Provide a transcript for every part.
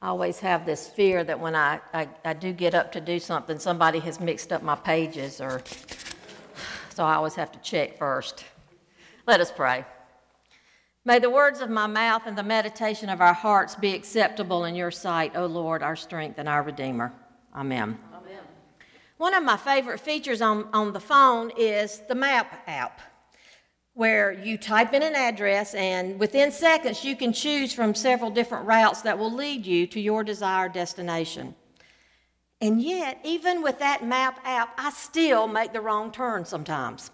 I always have this fear that when I, I, I, do get up to do something, somebody has mixed up my pages, or so I always have to check first. Let us pray. May the words of my mouth and the meditation of our hearts be acceptable in your sight, O Lord, our strength and our Redeemer. Amen. Amen. One of my favorite features on, on the phone is the map app where you type in an address and within seconds you can choose from several different routes that will lead you to your desired destination. And yet, even with that map app, I still make the wrong turn sometimes.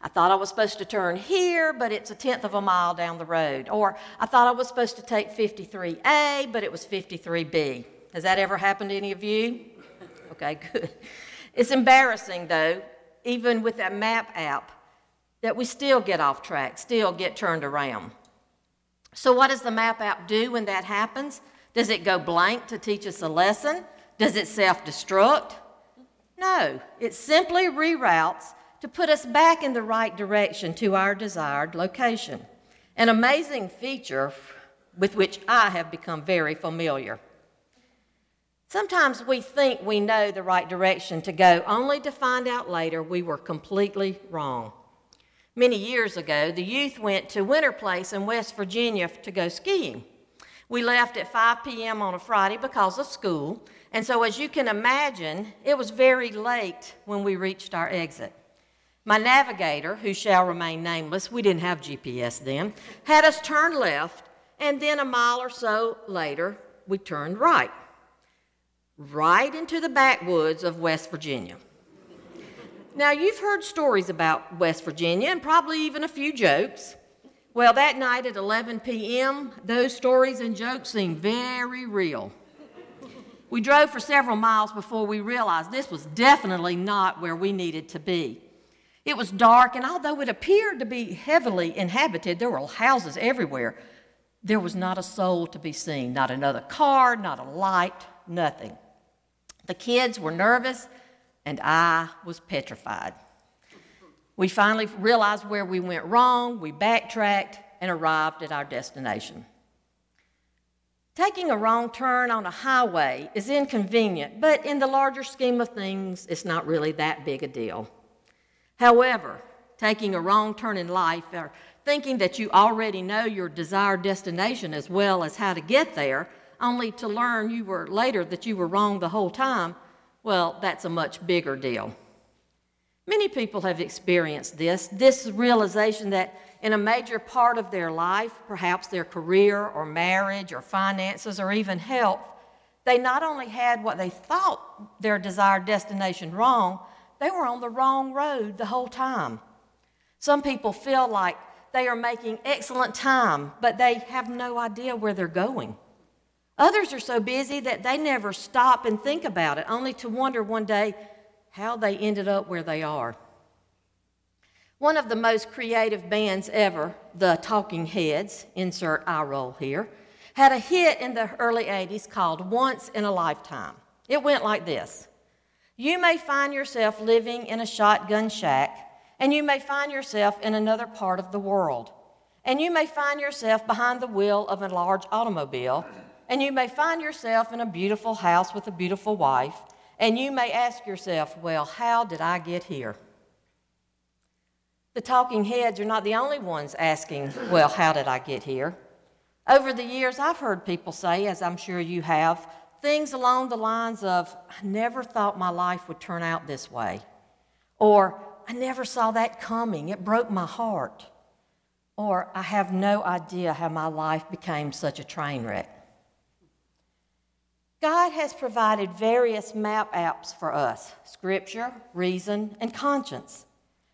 I thought I was supposed to turn here, but it's a tenth of a mile down the road. Or I thought I was supposed to take 53A, but it was 53B. Has that ever happened to any of you? Okay, good. It's embarrassing, though, even with that map app that we still get off track, still get turned around. So, what does the map app do when that happens? Does it go blank to teach us a lesson? Does it self destruct? No, it simply reroutes to put us back in the right direction to our desired location. An amazing feature with which I have become very familiar. Sometimes we think we know the right direction to go, only to find out later we were completely wrong. Many years ago, the youth went to Winterplace in West Virginia to go skiing. We left at 5 p.m. on a Friday because of school, and so as you can imagine, it was very late when we reached our exit. My navigator, who shall remain nameless, we didn't have GPS then, had us turn left, and then a mile or so later, we turned right, right into the backwoods of West Virginia. Now, you've heard stories about West Virginia and probably even a few jokes. Well, that night at 11 p.m., those stories and jokes seemed very real. We drove for several miles before we realized this was definitely not where we needed to be. It was dark, and although it appeared to be heavily inhabited, there were houses everywhere. There was not a soul to be seen, not another car, not a light, nothing. The kids were nervous and I was petrified. We finally realized where we went wrong, we backtracked, and arrived at our destination. Taking a wrong turn on a highway is inconvenient, but in the larger scheme of things, it's not really that big a deal. However, taking a wrong turn in life or thinking that you already know your desired destination as well as how to get there, only to learn you were later that you were wrong the whole time, well, that's a much bigger deal. Many people have experienced this this realization that in a major part of their life, perhaps their career or marriage or finances or even health, they not only had what they thought their desired destination wrong, they were on the wrong road the whole time. Some people feel like they are making excellent time, but they have no idea where they're going. Others are so busy that they never stop and think about it, only to wonder one day how they ended up where they are. One of the most creative bands ever, the Talking Heads, insert eye roll here, had a hit in the early 80s called Once in a Lifetime. It went like this You may find yourself living in a shotgun shack, and you may find yourself in another part of the world. And you may find yourself behind the wheel of a large automobile and you may find yourself in a beautiful house with a beautiful wife, and you may ask yourself, well, how did I get here? The talking heads are not the only ones asking, well, how did I get here? Over the years, I've heard people say, as I'm sure you have, things along the lines of, I never thought my life would turn out this way. Or, I never saw that coming, it broke my heart. Or, I have no idea how my life became such a train wreck. God has provided various map apps for us scripture, reason, and conscience.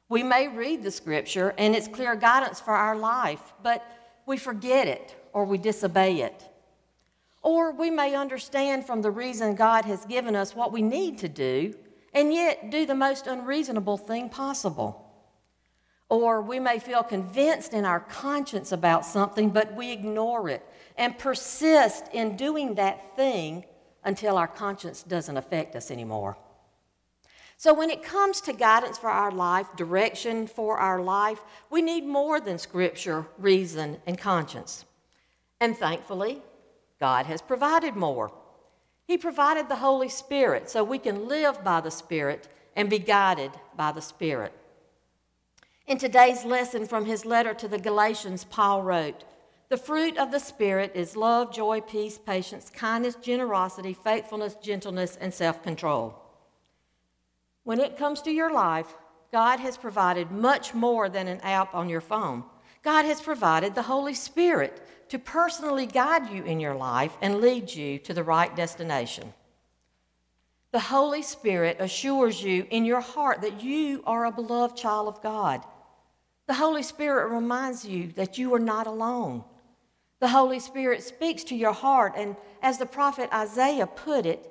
We may read the scripture and it's clear guidance for our life, but we forget it or we disobey it. Or we may understand from the reason God has given us what we need to do and yet do the most unreasonable thing possible. Or we may feel convinced in our conscience about something, but we ignore it and persist in doing that thing until our conscience doesn't affect us anymore. So, when it comes to guidance for our life, direction for our life, we need more than scripture, reason, and conscience. And thankfully, God has provided more. He provided the Holy Spirit so we can live by the Spirit and be guided by the Spirit. In today's lesson from his letter to the Galatians, Paul wrote, The fruit of the Spirit is love, joy, peace, patience, kindness, generosity, faithfulness, gentleness, and self control. When it comes to your life, God has provided much more than an app on your phone. God has provided the Holy Spirit to personally guide you in your life and lead you to the right destination. The Holy Spirit assures you in your heart that you are a beloved child of God. The Holy Spirit reminds you that you are not alone. The Holy Spirit speaks to your heart, and as the prophet Isaiah put it,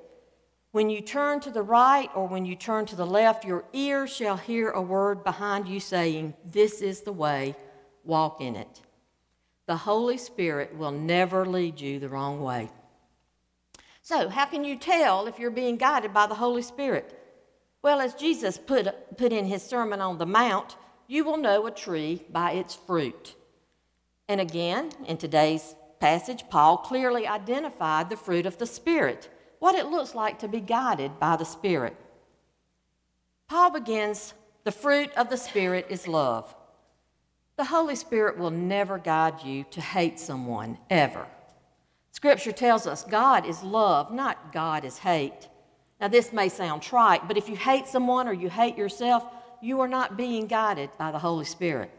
when you turn to the right or when you turn to the left, your ear shall hear a word behind you saying, This is the way, walk in it. The Holy Spirit will never lead you the wrong way. So, how can you tell if you're being guided by the Holy Spirit? Well, as Jesus put, put in his Sermon on the Mount, you will know a tree by its fruit. And again, in today's passage, Paul clearly identified the fruit of the Spirit, what it looks like to be guided by the Spirit. Paul begins The fruit of the Spirit is love. The Holy Spirit will never guide you to hate someone, ever. Scripture tells us God is love, not God is hate. Now, this may sound trite, but if you hate someone or you hate yourself, you are not being guided by the Holy Spirit.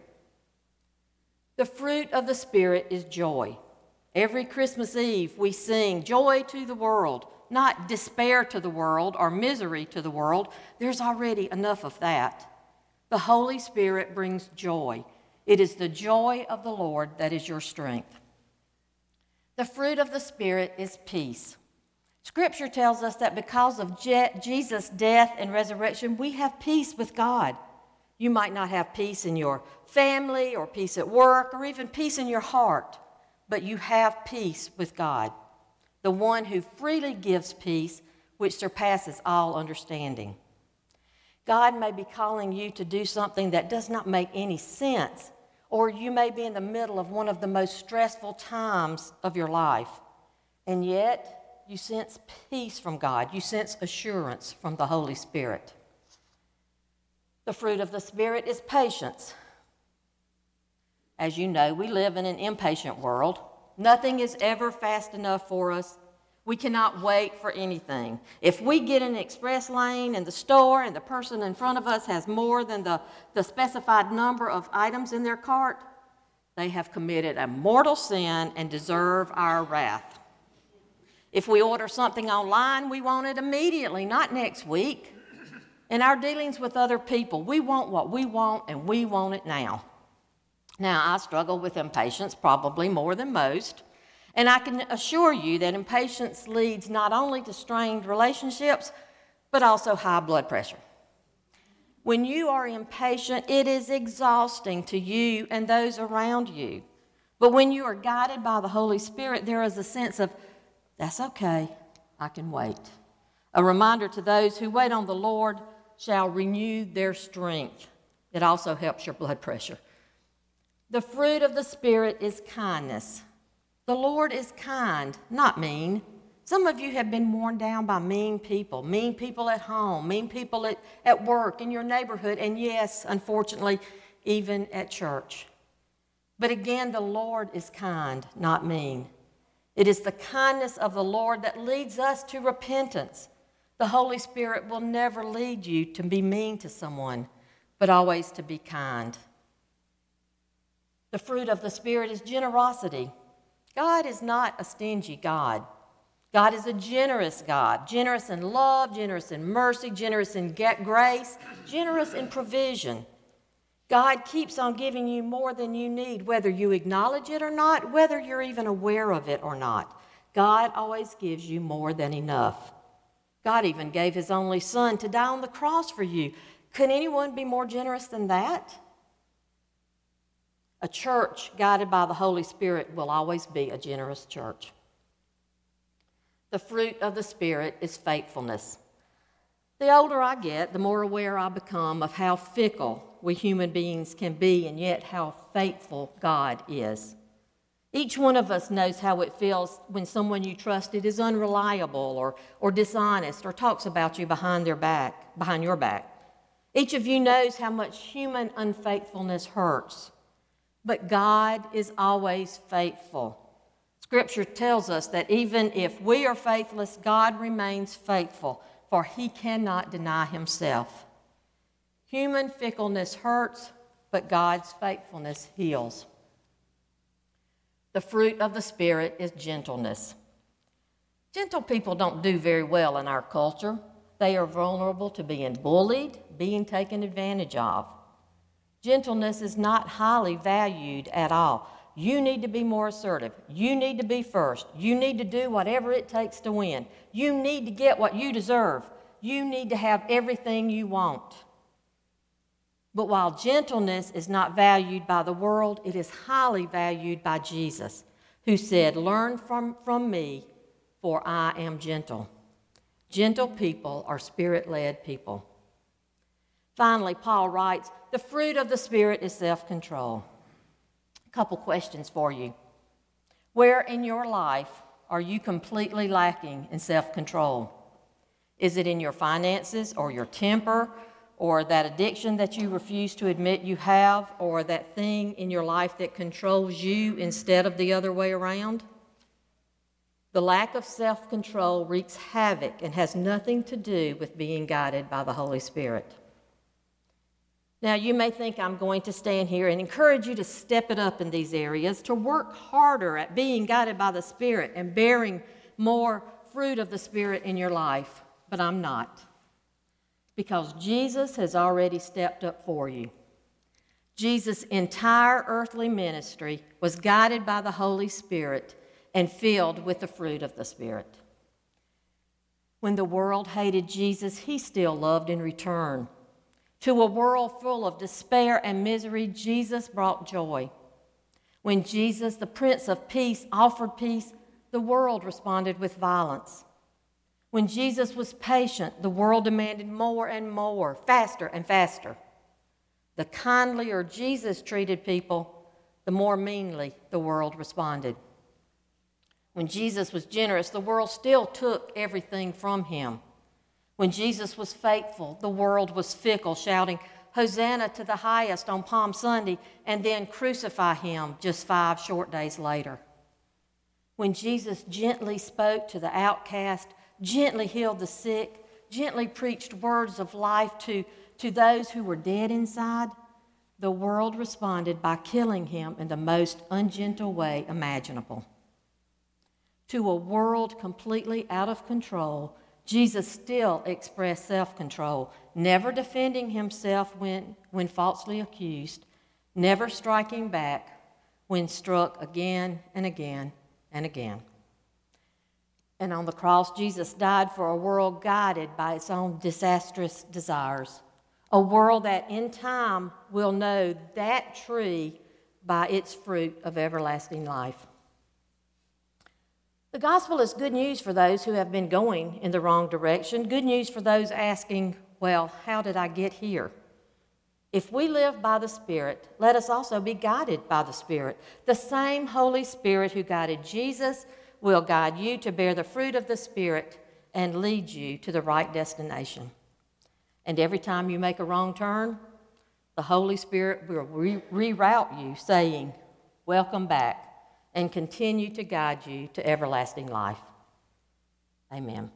The fruit of the Spirit is joy. Every Christmas Eve, we sing joy to the world, not despair to the world or misery to the world. There's already enough of that. The Holy Spirit brings joy. It is the joy of the Lord that is your strength. The fruit of the Spirit is peace. Scripture tells us that because of Je- Jesus' death and resurrection, we have peace with God. You might not have peace in your family or peace at work or even peace in your heart, but you have peace with God, the one who freely gives peace, which surpasses all understanding. God may be calling you to do something that does not make any sense, or you may be in the middle of one of the most stressful times of your life, and yet you sense peace from God. You sense assurance from the Holy Spirit. The fruit of the Spirit is patience. As you know, we live in an impatient world. Nothing is ever fast enough for us. We cannot wait for anything. If we get an express lane in the store and the person in front of us has more than the, the specified number of items in their cart, they have committed a mortal sin and deserve our wrath. If we order something online, we want it immediately, not next week. In our dealings with other people, we want what we want and we want it now. Now, I struggle with impatience probably more than most. And I can assure you that impatience leads not only to strained relationships, but also high blood pressure. When you are impatient, it is exhausting to you and those around you. But when you are guided by the Holy Spirit, there is a sense of, that's okay, I can wait. A reminder to those who wait on the Lord shall renew their strength. It also helps your blood pressure. The fruit of the Spirit is kindness. The Lord is kind, not mean. Some of you have been worn down by mean people, mean people at home, mean people at, at work, in your neighborhood, and yes, unfortunately, even at church. But again, the Lord is kind, not mean. It is the kindness of the Lord that leads us to repentance. The Holy Spirit will never lead you to be mean to someone, but always to be kind. The fruit of the Spirit is generosity. God is not a stingy God. God is a generous God, generous in love, generous in mercy, generous in grace, generous in provision. God keeps on giving you more than you need, whether you acknowledge it or not, whether you're even aware of it or not. God always gives you more than enough. God even gave his only son to die on the cross for you. Can anyone be more generous than that? A church guided by the Holy Spirit will always be a generous church. The fruit of the Spirit is faithfulness. The older I get, the more aware I become of how fickle we human beings can be and yet how faithful God is. Each one of us knows how it feels when someone you trusted is unreliable or, or dishonest or talks about you behind their back, behind your back. Each of you knows how much human unfaithfulness hurts. But God is always faithful. Scripture tells us that even if we are faithless, God remains faithful, for he cannot deny himself. Human fickleness hurts, but God's faithfulness heals. The fruit of the Spirit is gentleness. Gentle people don't do very well in our culture. They are vulnerable to being bullied, being taken advantage of. Gentleness is not highly valued at all. You need to be more assertive. You need to be first. You need to do whatever it takes to win. You need to get what you deserve. You need to have everything you want. But while gentleness is not valued by the world, it is highly valued by Jesus, who said, Learn from, from me, for I am gentle. Gentle people are spirit led people. Finally, Paul writes, The fruit of the Spirit is self control. A couple questions for you. Where in your life are you completely lacking in self control? Is it in your finances or your temper or that addiction that you refuse to admit you have, or that thing in your life that controls you instead of the other way around. The lack of self control wreaks havoc and has nothing to do with being guided by the Holy Spirit. Now, you may think I'm going to stand here and encourage you to step it up in these areas, to work harder at being guided by the Spirit and bearing more fruit of the Spirit in your life, but I'm not because Jesus has already stepped up for you. Jesus' entire earthly ministry was guided by the Holy Spirit and filled with the fruit of the Spirit. When the world hated Jesus, he still loved in return. To a world full of despair and misery, Jesus brought joy. When Jesus, the Prince of Peace, offered peace, the world responded with violence. When Jesus was patient, the world demanded more and more, faster and faster. The kindlier Jesus treated people, the more meanly the world responded. When Jesus was generous, the world still took everything from him. When Jesus was faithful, the world was fickle, shouting, Hosanna to the highest on Palm Sunday, and then crucify him just five short days later. When Jesus gently spoke to the outcast, gently healed the sick, gently preached words of life to, to those who were dead inside, the world responded by killing him in the most ungentle way imaginable. To a world completely out of control, Jesus still expressed self control, never defending himself when, when falsely accused, never striking back when struck again and again and again. And on the cross, Jesus died for a world guided by its own disastrous desires. A world that in time will know that tree by its fruit of everlasting life. The gospel is good news for those who have been going in the wrong direction, good news for those asking, Well, how did I get here? If we live by the Spirit, let us also be guided by the Spirit. The same Holy Spirit who guided Jesus will guide you to bear the fruit of the Spirit and lead you to the right destination. And every time you make a wrong turn, the Holy Spirit will re- reroute you, saying, Welcome back, and continue to guide you to everlasting life. Amen.